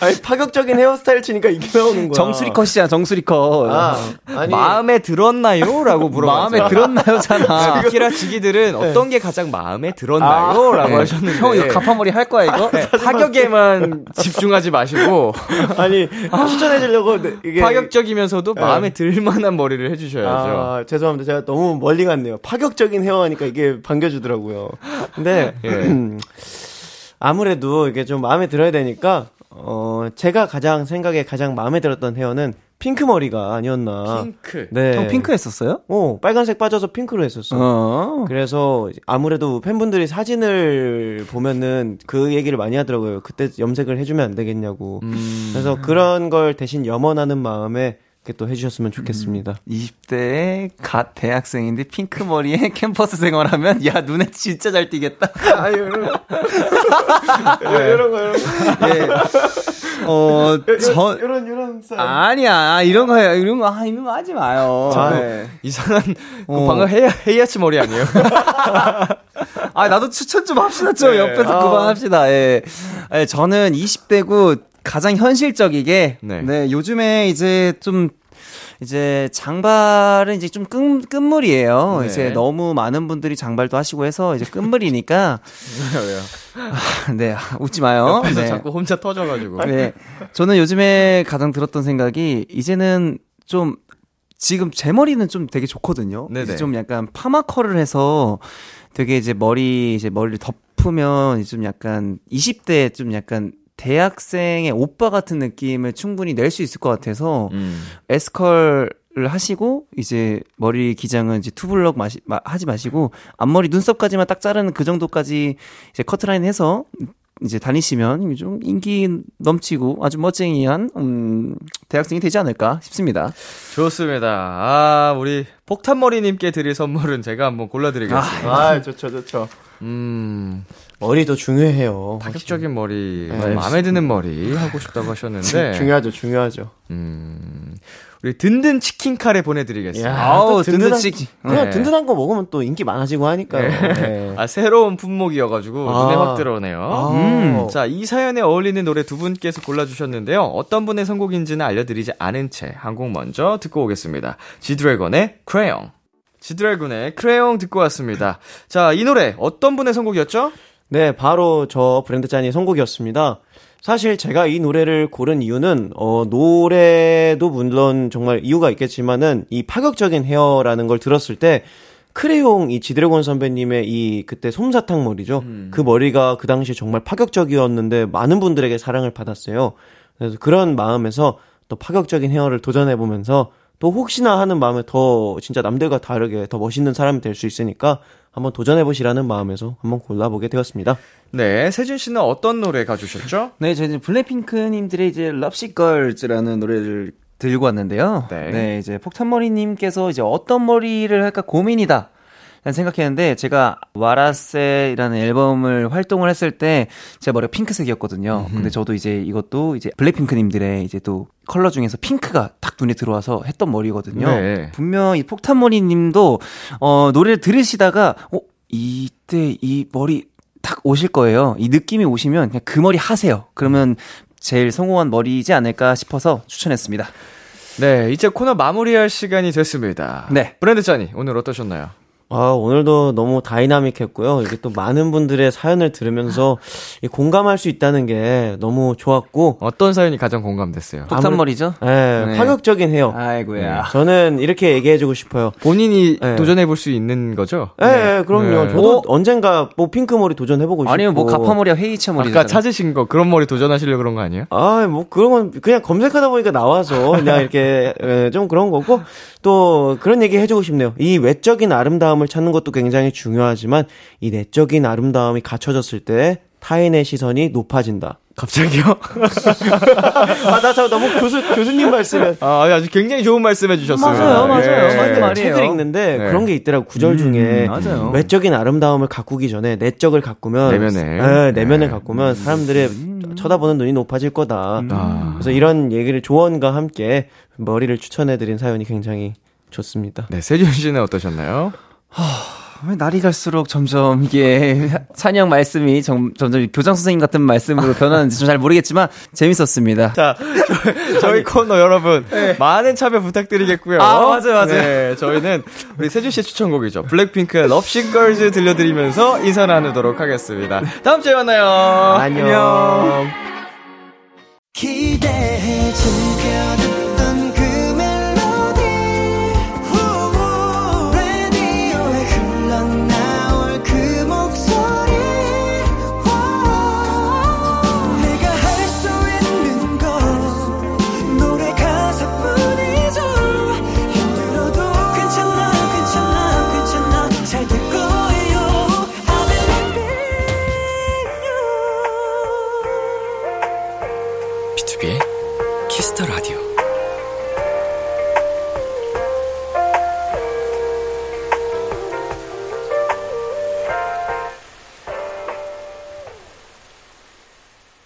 아니, 파격적인 헤어스타일 치니까 이게 나오는 거야. 정수리 컷이야, 정수리 컷. 아, 아니. 마음에 들었나요? 라고 물어봤어요. 마음에 들었나요, 잖아. 키라 지기들은 네. 어떤 게 가장 마음에 들었나요? 아, 라고 네. 하셨는데. 형, 이거 가파머리 할 거야, 이거? 네, 파격에만 집중하지 마시고. 아니, 추천해주려고. 이게 파격적이면서도 마음에 들만한 머리를 해주셔야죠. 아, 죄송합니다. 제가 너무 멀리 갔네요. 파격적인 헤어하니까 이게 반겨주더라고요. 근데 예. 아무래도 이게 좀 마음에 들어야 되니까 어 제가 가장 생각에 가장 마음에 들었던 헤어는 핑크 머리가 아니었나. 핑크. 네. 형 핑크 했었어요? 어, 빨간색 빠져서 핑크로 했었어. 어. 그래서 아무래도 팬분들이 사진을 보면은 그 얘기를 많이 하더라고요. 그때 염색을 해주면 안 되겠냐고. 음. 그래서 그런 걸 대신 염원하는 마음에 이렇게 또 해주셨으면 좋겠습니다. 음, 20대 갓 대학생인데 핑크 머리에 캠퍼스 생활하면 야 눈에 진짜 잘 띄겠다. 아유 이런 거 이런 거 이런 거. 예. 어, 저 이런 이런 아니야 이런 거 해요 이런 거 아, 이런 거 하지 마요. 아, 네. 이상한 어. 그 방금 헤이 헤이아치 머리 아니에요? 아 나도 추천 좀 합시다 좀 네. 옆에서 아. 그만 합시다. 예. 예, 저는 20대고 가장 현실적이게 네. 네, 요즘에 이제 좀 이제 장발은 이제 좀 끈, 끝물이에요. 네. 이제 너무 많은 분들이 장발도 하시고 해서 이제 끝물이니까. 왜요, 왜요? 아, 네, 웃지 마요. 네. 자꾸 혼자 터져가지고. 네. 저는 요즘에 가장 들었던 생각이 이제는 좀 지금 제 머리는 좀 되게 좋거든요. 네네. 좀 약간 파마컬을 해서 되게 이제 머리, 이제 머리를 덮으면 좀 약간 20대 좀 약간 대학생의 오빠 같은 느낌을 충분히 낼 수 있을 것 같아서 음. 에스컬 을 하시고 이제 머리 기장은 이제 투블럭 마시, 마, 하지 마시고 앞머리 눈썹까지만 딱 자르는 그 정도까지 이제 커트라인 해서 이제 다니시면 좀 인기 넘치고 아주 멋쟁이한 음, 대학생이 되지 않을까 싶습니다. 좋습니다. 아 우리 폭탄머리님께 드릴 선물은 제가 한번 골라드리겠습니다. 아, 아 좋죠 좋죠. 음 머리도 중요해요. 파격적인 머리, 네, 마음에 드는 머리 하고 싶다고 하셨는데 중요하죠, 중요하죠. 음, 우리 든든 치킨 카레 보내드리겠습니다. 아우 든든한 치킨. 그냥 네. 든든한 거 먹으면 또 인기 많아지고 하니까요. 네. 네. 아 새로운 품목이어가지고 아. 눈에 확 들어오네요. 아. 음. 자이 사연에 어울리는 노래 두 분께서 골라주셨는데요. 어떤 분의 선곡인지는 알려드리지 않은 채 한 곡 먼저 듣고 오겠습니다. 지드래곤의 크레용. 지드래곤의 크레용 듣고 왔습니다. 자 이 노래 어떤 분의 선곡이었죠? 네, 바로 저 브랜드 짠이 선곡이었습니다. 사실 제가 이 노래를 고른 이유는 어 노래도 물론 정말 이유가 있겠지만은 이 파격적인 헤어라는 걸 들었을 때 크레용 이 지드래곤 선배님의 이 그때 솜사탕 머리죠. 음. 그 머리가 그 당시에 정말 파격적이었는데 많은 분들에게 사랑을 받았어요. 그래서 그런 마음에서 또 파격적인 헤어를 도전해 보면서 또 혹시나 하는 마음에 더 진짜 남들과 다르게 더 멋있는 사람이 될 수 있으니까 한번 도전해 보시라는 마음에서 한번 골라보게 되었습니다. 네, 세준 씨는 어떤 노래 가주셨죠? 네, 저희는 블랙핑크님들의 이제 럽시 걸즈라는 노래를 들고 왔는데요. 네. 네, 이제 폭탄머리님께서 이제 어떤 머리를 할까 고민이다. 생각했는데 제가 와라세라는 앨범을 활동을 했을 때 제 머리가 핑크색이었거든요. 음흠. 근데 저도 이제 이것도 이제 블랙핑크님들의 이제 또 컬러 중에서 핑크가 딱 눈에 들어와서 했던 머리거든요. 네. 분명 이 폭탄머리님도 어 노래를 들으시다가 어 이때 이 머리 딱 오실 거예요. 이 느낌이 오시면 그냥 그 머리 하세요. 그러면 제일 성공한 머리이지 않을까 싶어서 추천했습니다. 네, 이제 코너 마무리할 시간이 됐습니다. 네. 브랜드 짠이 오늘 어떠셨나요? 아, 오늘도 너무 다이나믹했고요. 이게 또 많은 분들의 사연을 들으면서 공감할 수 있다는 게 너무 좋았고. 어떤 사연이 가장 공감됐어요? 폭탄머리죠? 네, 네, 파격적인 헤어. 아이고야. 네, 저는 이렇게 얘기해주고 싶어요. 본인이 네. 도전해볼 수 있는 거죠? 네, 네 그럼요. 네. 저도 어? 언젠가 뭐 핑크머리 도전해보고 싶고. 아니면 뭐 가파머리와 헤이처 머리. 아까 찾으신 거 그런 머리 도전하시려 그런 거 아니에요? 아, 뭐 그런 건 그냥 검색하다 보니까 나와서 그냥 이렇게 좀 그런 거고 또 그런 얘기 해주고 싶네요. 이 외적인 아름다움 아름다움을 찾는 것도 굉장히 중요하지만 이 내적인 아름다움이 갖춰졌을 때 타인의 시선이 높아진다. 갑자기요? 아, 나저 너무 교수, 교수님 말씀에. 아, 아주 굉장히 좋은 말씀 해주셨어요. 맞아요, 맞아요. 예. 네. 책을 읽는데 네. 그런 게 있더라고. 구절 중에. 음, 맞아요. 외적인 아름다움을 가꾸기 전에 내적을 가꾸면. 내면을. 네, 내면을 네. 가꾸면 사람들의 음. 쳐다보는 눈이 높아질 거다. 음. 그래서 이런 얘기를 조언과 함께 머리를 추천해드린 사연이 굉장히 좋습니다. 네, 세준 씨는 어떠셨나요? 왜 날이 갈수록 점점 이게 찬양 말씀이 점, 점점 교장 선생님 같은 말씀으로 변하는지 좀 잘 모르겠지만 재밌었습니다. 자, 저희, 코너 여러분 네. 많은 참여 부탁드리겠고요. 아 맞아요, 맞아요. 네, 저희는 우리 세준 씨 추천곡이죠. 블랙핑크의 럽시 걸즈 들려드리면서 인사 나누도록 하겠습니다. 다음 주에 만나요. 안녕. 안녕.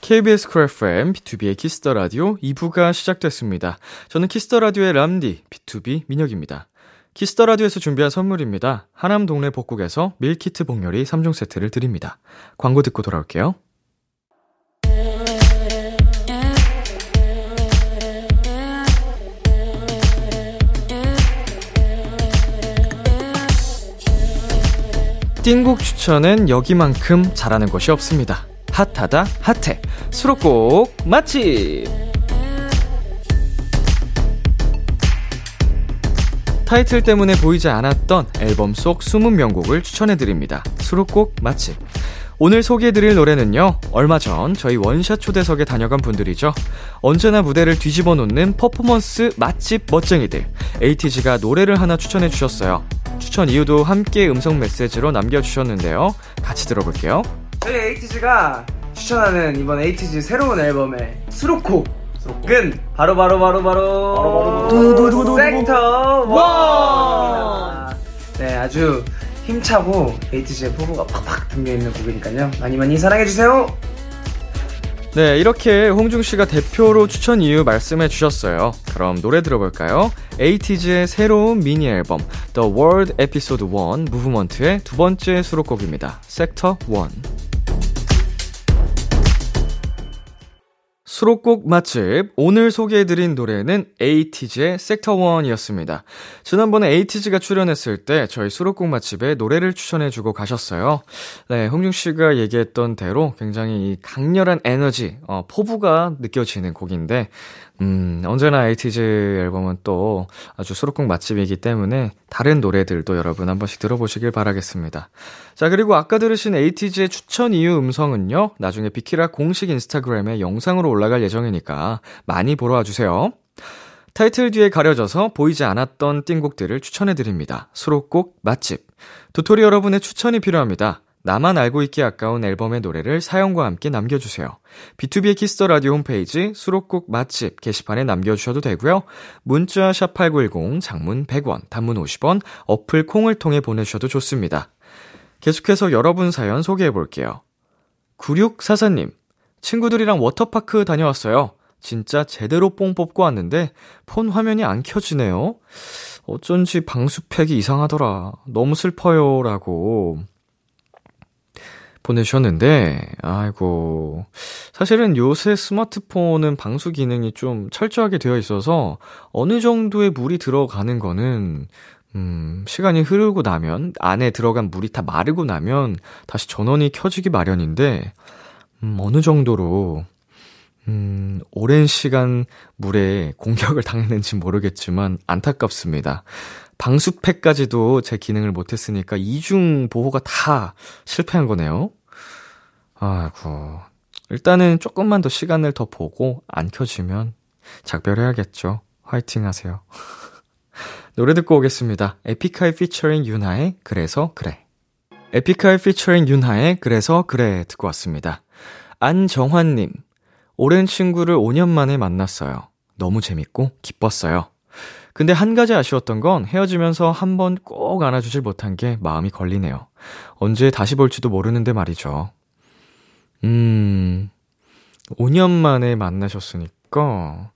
KBS 쿨 FM, 비투비의 키스 더 라디오 2부가 시작됐습니다. 저는 키스 더 라디오의 람디, 비투비 민혁입니다. 키스 더 라디오에서 준비한 선물입니다. 하남 동네 복국에서 밀키트 복요리 3종 세트를 드립니다. 광고 듣고 돌아올게요. 띵곡 추천은 여기만큼 잘하는 곳이 없습니다. 핫하다 핫해 수록곡 맛집 타이틀 때문에 보이지 않았던 앨범 속 숨은 명곡을 추천해드립니다. 수록곡 맛집 오늘 소개해드릴 노래는요, 얼마 전 저희 원샷 초대석에 다녀간 분들이죠. 언제나 무대를 뒤집어 놓는 퍼포먼스 맛집 멋쟁이들. 에이티즈가 노래를 하나 추천해주셨어요. 추천 이유도 함께 음성 메시지로 남겨주셨는데요. 같이 들어볼게요. 저희 에이티즈가 추천하는 이번 에이티즈 새로운 앨범의 수록곡은 바로 바로 바로 바로 바로 섹터 원. 네 아주 힘차고 에이티즈의 포부가 팍팍 담겨있는 곡이니까요 많이 많이 사랑해주세요 네, 이렇게 홍중 씨가 대표로 추천 이유 말씀해 주셨어요. 그럼 노래 들어볼까요? 에이티즈의 새로운 미니 앨범 The World Episode 1 무브먼트의 두 번째 수록곡입니다. 섹터 1. 수록곡 맛집 오늘 소개해드린 노래는 에이티즈의 섹터 1이었습니다. 지난번에 에이티즈가 출연했을 때 저희 수록곡 맛집에 노래를 추천해주고 가셨어요. 네, 홍중 씨가 얘기했던 대로 굉장히 강렬한 에너지, 어, 포부가 느껴지는 곡인데 음, 언제나 에이티즈 앨범은 또 아주 수록곡 맛집이기 때문에 다른 노래들도 여러분 한 번씩 들어보시길 바라겠습니다. 자, 그리고 아까 들으신 에이티즈의 추천 이유 음성은요, 나중에 비키라 공식 인스타그램에 영상으로 올라갈 예정이니까 많이 보러 와주세요. 타이틀 뒤에 가려져서 보이지 않았던 띵곡들을 추천해드립니다. 수록곡 맛집. 도토리 여러분의 추천이 필요합니다. 나만 알고 있기 아까운 앨범의 노래를 사연과 함께 남겨주세요. B2B의 키스터 라디오 홈페이지 수록곡 맛집 게시판에 남겨주셔도 되고요. 문자 샵8910 장문 100원, 단문 50원, 어플 콩을 통해 보내주셔도 좋습니다. 계속해서 여러분 사연 소개해 볼게요. 9644님, 친구들이랑 워터파크 다녀왔어요. 진짜 제대로 뽕 뽑고 왔는데 폰 화면이 안 켜지네요. 어쩐지 방수팩이 이상하더라. 너무 슬퍼요. 라고. 보내주셨는데, 아이고. 사실은 요새 스마트폰은 방수 기능이 좀 철저하게 되어 있어서 어느 정도의 물이 들어가는 거는, 음, 시간이 흐르고 나면, 안에 들어간 물이 다 마르고 나면 다시 전원이 켜지기 마련인데, 음, 어느 정도로, 음, 오랜 시간 물에 공격을 당했는지 모르겠지만 안타깝습니다. 방수팩까지도 제 기능을 못했으니까 이중 보호가 다 실패한 거네요. 아이고. 일단은 조금만 더 시간을 더 보고 안 켜지면 작별해야겠죠. 화이팅 하세요. 노래 듣고 오겠습니다. 에픽하이 피처링 윤하의 그래서 그래. 에픽하이 피처링 윤하의 그래서 그래 듣고 왔습니다. 안정환님, 오랜 친구를 5년 만에 만났어요. 너무 재밌고 기뻤어요. 근데 한 가지 아쉬웠던 건 헤어지면서 한 번 꼭 안아주질 못한 게 마음이 걸리네요. 언제 다시 볼지도 모르는데 말이죠. 음, 5년 만에 만나셨으니까,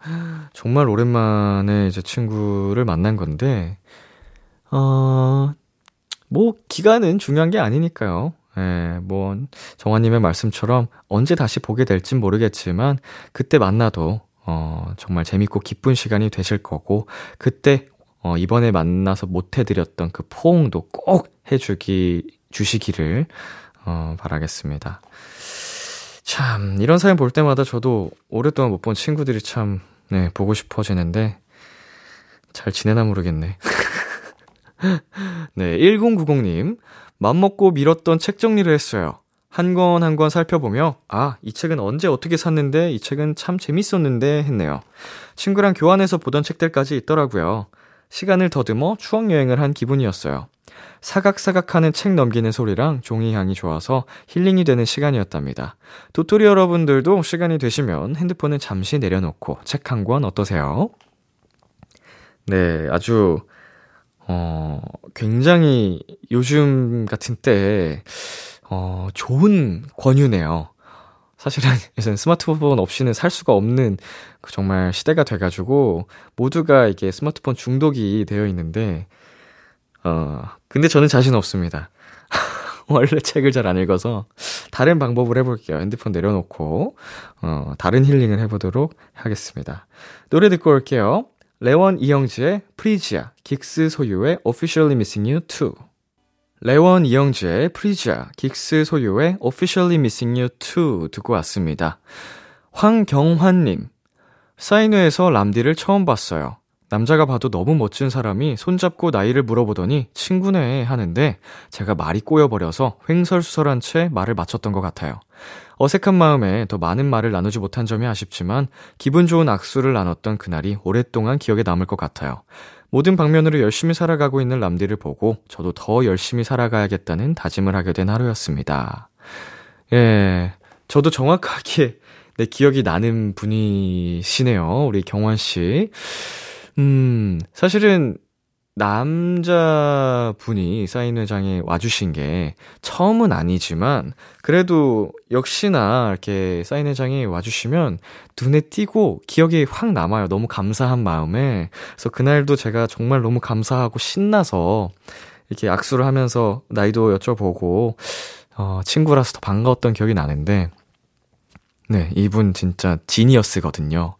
정말 오랜만에 이제 친구를 만난 건데, 어, 뭐, 기간은 중요한 게 아니니까요. 예, 뭐, 정화님의 말씀처럼 언제 다시 보게 될진 모르겠지만, 그때 만나도 어, 정말 재밌고 기쁜 시간이 되실 거고, 그때, 어, 이번에 만나서 못 해드렸던 그 포옹도 꼭 해주기, 주시기를, 어, 바라겠습니다. 참, 이런 사연 볼 때마다 저도 오랫동안 못 본 친구들이 참, 네, 보고 싶어지는데, 잘 지내나 모르겠네. 네, 1090님. 맘먹고 미뤘던 책 정리를 했어요. 한 권 한 권 살펴보며, 아, 이 책은 언제 어떻게 샀는데, 이 책은 참 재밌었는데, 했네요. 친구랑 교환해서 보던 책들까지 있더라고요. 시간을 더듬어 추억 여행을 한 기분이었어요. 사각사각 하는 책 넘기는 소리랑 종이 향이 좋아서 힐링이 되는 시간이었답니다. 도토리 여러분들도 시간이 되시면 핸드폰을 잠시 내려놓고 책 한 권 어떠세요? 네, 아주, 어, 굉장히 요즘 같은 때, 어, 좋은 권유네요. 사실은 요새 스마트폰 없이는 살 수가 없는 그 정말 시대가 돼가지고 모두가 이게 스마트폰 중독이 되어 있는데, 어, 근데 저는 자신 없습니다. 원래 책을 잘 안 읽어서 다른 방법을 해볼게요. 핸드폰 내려놓고, 어, 다른 힐링을 해보도록 하겠습니다. 노래 듣고 올게요. 레원 이영지의 프리지아, 긱스 소유의 Officially Missing You 2. 레원 이영지의 프리지아, 긱스 소유의 Officially Missing You 2 듣고 왔습니다. 황경환님, 사인회에서 람디를 처음 봤어요. 남자가 봐도 너무 멋진 사람이 손잡고 나이를 물어보더니 친구네 하는데 제가 말이 꼬여버려서 횡설수설한 채 말을 맞췄던 것 같아요. 어색한 마음에 더 많은 말을 나누지 못한 점이 아쉽지만 기분 좋은 악수를 나눴던 그날이 오랫동안 기억에 남을 것 같아요. 모든 방면으로 열심히 살아가고 있는 람디를 보고 저도 더 열심히 살아가야겠다는 다짐을 하게 된 하루였습니다. 예, 저도 정확하게 내 기억이 나는 분이시네요. 우리 경환 씨. 음, 사실은 남자분이 사인회장에 와주신 게 처음은 아니지만 그래도 역시나 이렇게 사인회장에 와주시면 눈에 띄고 기억이 확 남아요. 너무 감사한 마음에. 그래서 그날도 제가 정말 너무 감사하고 신나서 이렇게 악수를 하면서 나이도 여쭤보고 어, 친구라서 더 반가웠던 기억이 나는데 네, 이분 진짜 지니어스거든요.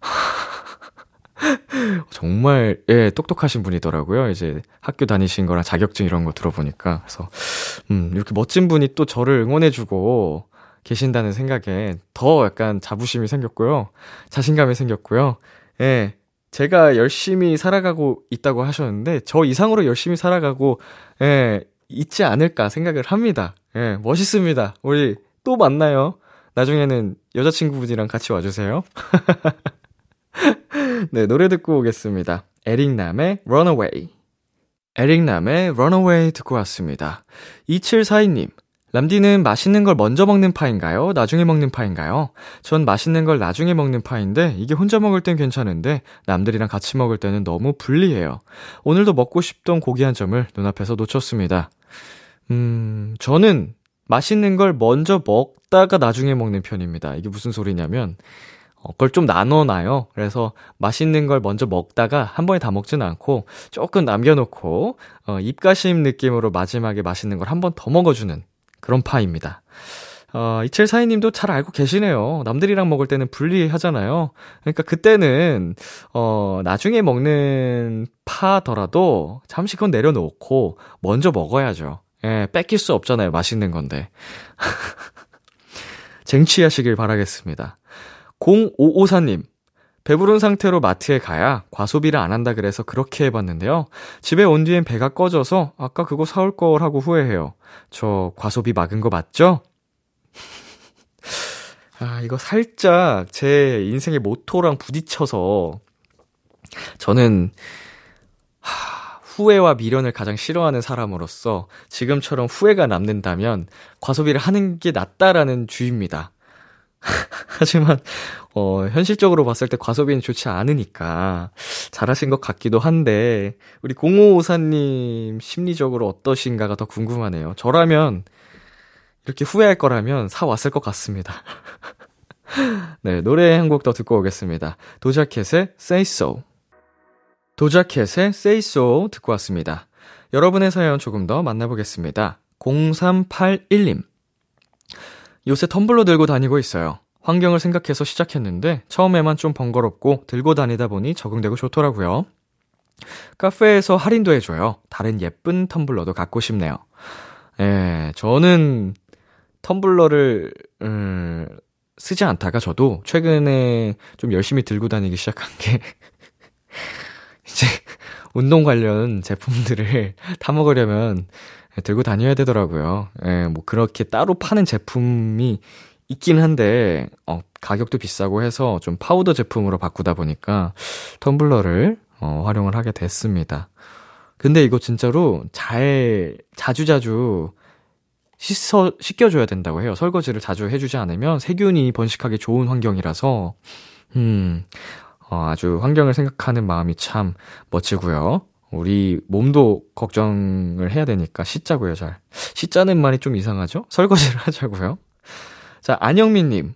정말, 예, 똑똑하신 분이더라고요. 이제 학교 다니신 거랑 자격증 이런 거 들어보니까. 그래서, 음, 이렇게 멋진 분이 또 저를 응원해주고, 계신다는 생각에 더 약간 자부심이 생겼고요. 자신감이 생겼고요. 예. 제가 열심히 살아가고 있다고 하셨는데, 저 이상으로 열심히 살아가고, 예, 있지 않을까 생각을 합니다. 예, 멋있습니다. 우리 또 만나요. 나중에는 여자친구분이랑 같이 와주세요. 네, 노래 듣고 오겠습니다. 에릭남의 Runaway. 에릭남의 Runaway 듣고 왔습니다. 2742님, 람디는 맛있는 걸 먼저 먹는 파인가요? 나중에 먹는 파인가요? 전 맛있는 걸 나중에 먹는 파인데 이게 혼자 먹을 땐 괜찮은데 남들이랑 같이 먹을 때는 너무 불리해요. 오늘도 먹고 싶던 고기 한 점을 눈앞에서 놓쳤습니다. 음, 저는 맛있는 걸 먼저 먹다가 나중에 먹는 편입니다. 이게 무슨 소리냐면 어, 그걸 좀 나눠놔요. 그래서 맛있는 걸 먼저 먹다가 한 번에 다 먹지는 않고 조금 남겨놓고 어, 입가심 느낌으로 마지막에 맛있는 걸 한 번 더 먹어주는 그런 파입니다. 어, 이첼사이님도 잘 알고 계시네요. 남들이랑 먹을 때는 분리하잖아요. 그러니까 그때는, 어, 나중에 먹는 파더라도 잠시 그건 내려놓고 먼저 먹어야죠. 예, 뺏길 수 없잖아요. 맛있는 건데. 쟁취하시길 바라겠습니다. 0554님, 배부른 상태로 마트에 가야 과소비를 안 한다 그래서 그렇게 해봤는데요. 집에 온 뒤엔 배가 꺼져서 아까 그거 사올 걸 하고 후회해요. 저 과소비 막은 거 맞죠? 아, 이거 살짝 제 인생의 모토랑 부딪혀서 저는 하, 후회와 미련을 가장 싫어하는 사람으로서 지금처럼 후회가 남는다면 과소비를 하는 게 낫다라는 주의입니다. 하지만 어, 현실적으로 봤을 때 과소비는 좋지 않으니까 잘하신 것 같기도 한데 우리 0554님 심리적으로 어떠신가가 더 궁금하네요. 저라면 이렇게 후회할 거라면 사 왔을 것 같습니다. 네, 노래 한 곡 더 듣고 오겠습니다. 도자켓의 Say So. 도자켓의 Say So 듣고 왔습니다. 여러분의 사연 조금 더 만나보겠습니다. 0381님. 요새 텀블러 들고 다니고 있어요. 환경을 생각해서 시작했는데 처음에만 좀 번거롭고 들고 다니다 보니 적응되고 좋더라고요. 카페에서 할인도 해줘요. 다른 예쁜 텀블러도 갖고 싶네요. 예, 저는 텀블러를, 음, 쓰지 않다가 저도 최근에 좀 열심히 들고 다니기 시작한 게, 이제 운동 관련 제품들을 타 먹으려면 들고 다녀야 되더라고요. 예, 뭐 그렇게 따로 파는 제품이 있긴 한데, 어, 가격도 비싸고 해서 좀 파우더 제품으로 바꾸다 보니까 텀블러를 어, 활용을 하게 됐습니다. 근데 이거 진짜로 잘, 자주자주 씻어, 씻겨줘야 된다고 해요. 설거지를 자주 해주지 않으면 세균이 번식하기 좋은 환경이라서, 음, 어, 아주 환경을 생각하는 마음이 참 멋지고요. 우리 몸도 걱정을 해야 되니까 씻자고요, 잘. 씻자는 말이 좀 이상하죠? 설거지를 하자고요. 자, 안영민님.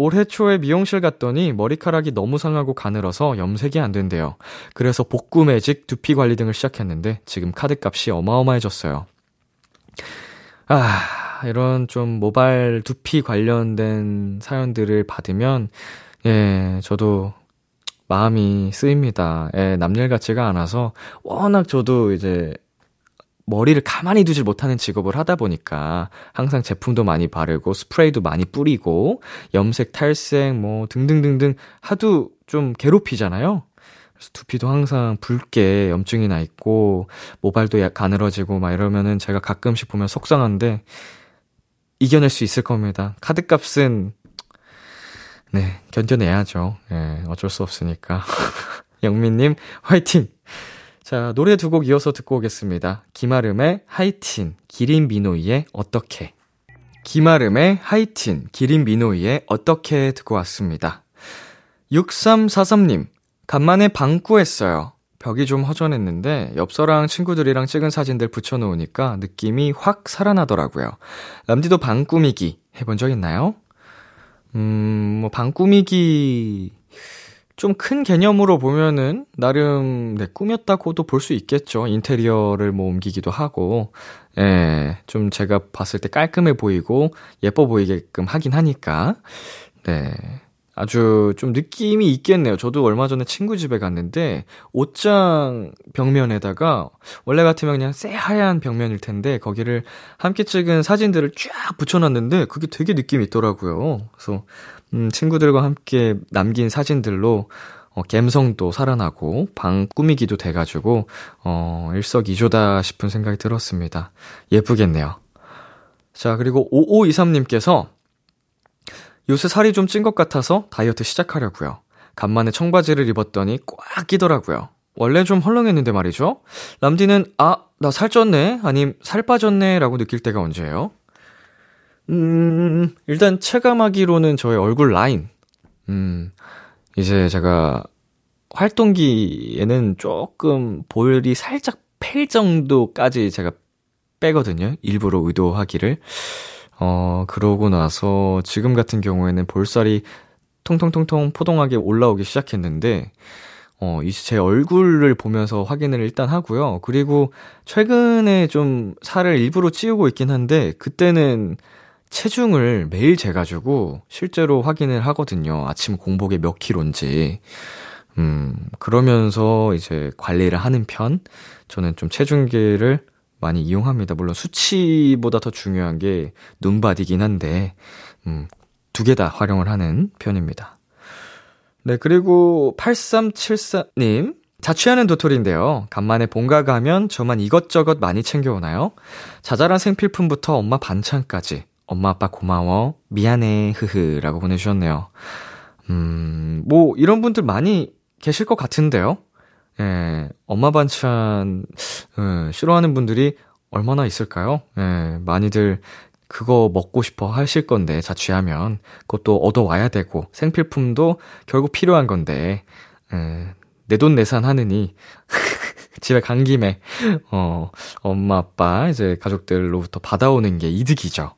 올해 초에 미용실 갔더니 머리카락이 너무 상하고 가늘어서 염색이 안 된대요. 그래서 복구 매직, 두피 관리 등을 시작했는데 지금 카드값이 어마어마해졌어요. 아, 이런 좀 모발 두피 관련된 사연들을 받으면 예, 저도 마음이 쓰입니다. 예, 남일 같지가 않아서 워낙 저도 이제 머리를 가만히 두질 못하는 직업을 하다 보니까 항상 제품도 많이 바르고 스프레이도 많이 뿌리고 염색, 탈색 뭐 등등등등 하도 좀 괴롭히잖아요. 그래서 두피도 항상 붉게 염증이 나 있고 모발도 약 가늘어지고 막 이러면은 제가 가끔씩 보면 속상한데 이겨낼 수 있을 겁니다. 카드값은 네, 견뎌내야죠. 예, 어쩔 수 없으니까. 영민님, 화이팅! 자, 노래 두 곡 이어서 듣고 오겠습니다. 김아름의 하이틴, 기린 미노이의 어떻게. 김아름의 하이틴, 기린 미노이의 어떻게 듣고 왔습니다. 6343님, 간만에 방구했어요. 벽이 좀 허전했는데 엽서랑 친구들이랑 찍은 사진들 붙여놓으니까 느낌이 확 살아나더라고요. 남디도 방 꾸미기 해본 적 있나요? 음, 뭐, 방 꾸미기, 좀 큰 개념으로 보면은, 나름, 네, 꾸몄다고도 볼 수 있겠죠. 인테리어를 뭐 옮기기도 하고, 예, 좀 제가 봤을 때 깔끔해 보이고, 예뻐 보이게끔 하긴 하니까, 네. 아주 좀 느낌이 있겠네요. 저도 얼마 전에 친구 집에 갔는데 옷장 벽면에다가 원래 같으면 그냥 새하얀 벽면일 텐데 거기를 함께 찍은 사진들을 쫙 붙여놨는데 그게 되게 느낌이 있더라고요. 그래서 음, 친구들과 함께 남긴 사진들로 어, 갬성도 살아나고 방 꾸미기도 돼가지고 어, 일석이조다 싶은 생각이 들었습니다. 예쁘겠네요. 자 그리고 5523님께서 요새 살이 좀 찐 것 같아서 다이어트 시작하려고요. 간만에 청바지를 입었더니 꽉 끼더라고요. 원래 좀 헐렁했는데 말이죠. 람디는 아, 나 살 쪘네? 아님 살 빠졌네? 라고 느낄 때가 언제예요? 음, 일단 체감하기로는 저의 얼굴 라인. 음, 이제 제가 활동기에는 조금 볼이 살짝 팰 정도까지 제가 빼거든요. 일부러 의도하기를. 어, 그러고 나서 지금 같은 경우에는 볼살이 통통통통 포동하게 올라오기 시작했는데, 어, 이제 제 얼굴을 보면서 확인을 일단 하고요. 그리고 최근에 좀 살을 일부러 찌우고 있긴 한데, 그때는 체중을 매일 재가지고 실제로 확인을 하거든요. 아침 공복에 몇 킬로인지. 음, 그러면서 이제 관리를 하는 편. 저는 좀 체중계를 많이 이용합니다. 물론 수치보다 더 중요한 게 눈바디긴 한데, 음, 두 개 다 활용을 하는 편입니다. 네, 그리고 8374님, 자취하는 도토리인데요. 간만에 본가 가면 저만 이것저것 많이 챙겨오나요? 자잘한 생필품부터 엄마 반찬까지. 엄마 아빠 고마워. 미안해. 흐흐. 라고 보내주셨네요. 음, 뭐, 이런 분들 많이 계실 것 같은데요. 예, 엄마 반찬, 예, 싫어하는 분들이 얼마나 있을까요? 예, 많이들 그거 먹고 싶어 하실 건데, 자취하면. 그것도 얻어와야 되고, 생필품도 결국 필요한 건데, 예, 내돈 내산 하느니, 집에 간 김에, 어, 엄마, 아빠, 이제 가족들로부터 받아오는 게 이득이죠.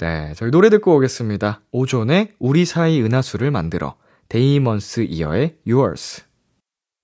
네, 저희 노래 듣고 오겠습니다. 오존의 우리 사이 은하수를 만들어, 데이먼스 이어의 Yours.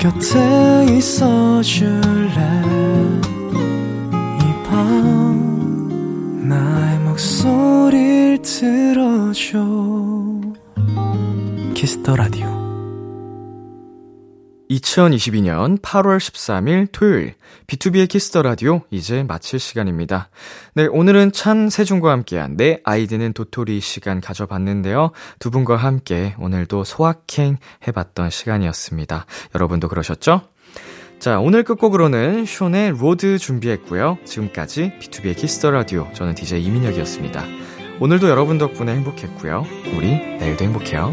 곁에 있어 줄래? 이 밤 나의 목소리를 들어줘. Kiss The Radio 2022년 8월 13일 토요일 B2B의 키스터 라디오 이제 마칠 시간입니다. 네, 오늘은 찬세중과 함께한 내 아이디는 도토리 시간 가져봤는데요. 두 분과 함께 오늘도 소확행 해봤던 시간이었습니다. 여러분도 그러셨죠? 자, 오늘 끝곡으로는 숀의 Road 준비했고요. 지금까지 B2B의 키스터 라디오 저는 DJ 이민혁이었습니다. 오늘도 여러분 덕분에 행복했고요. 우리 내일도 행복해요.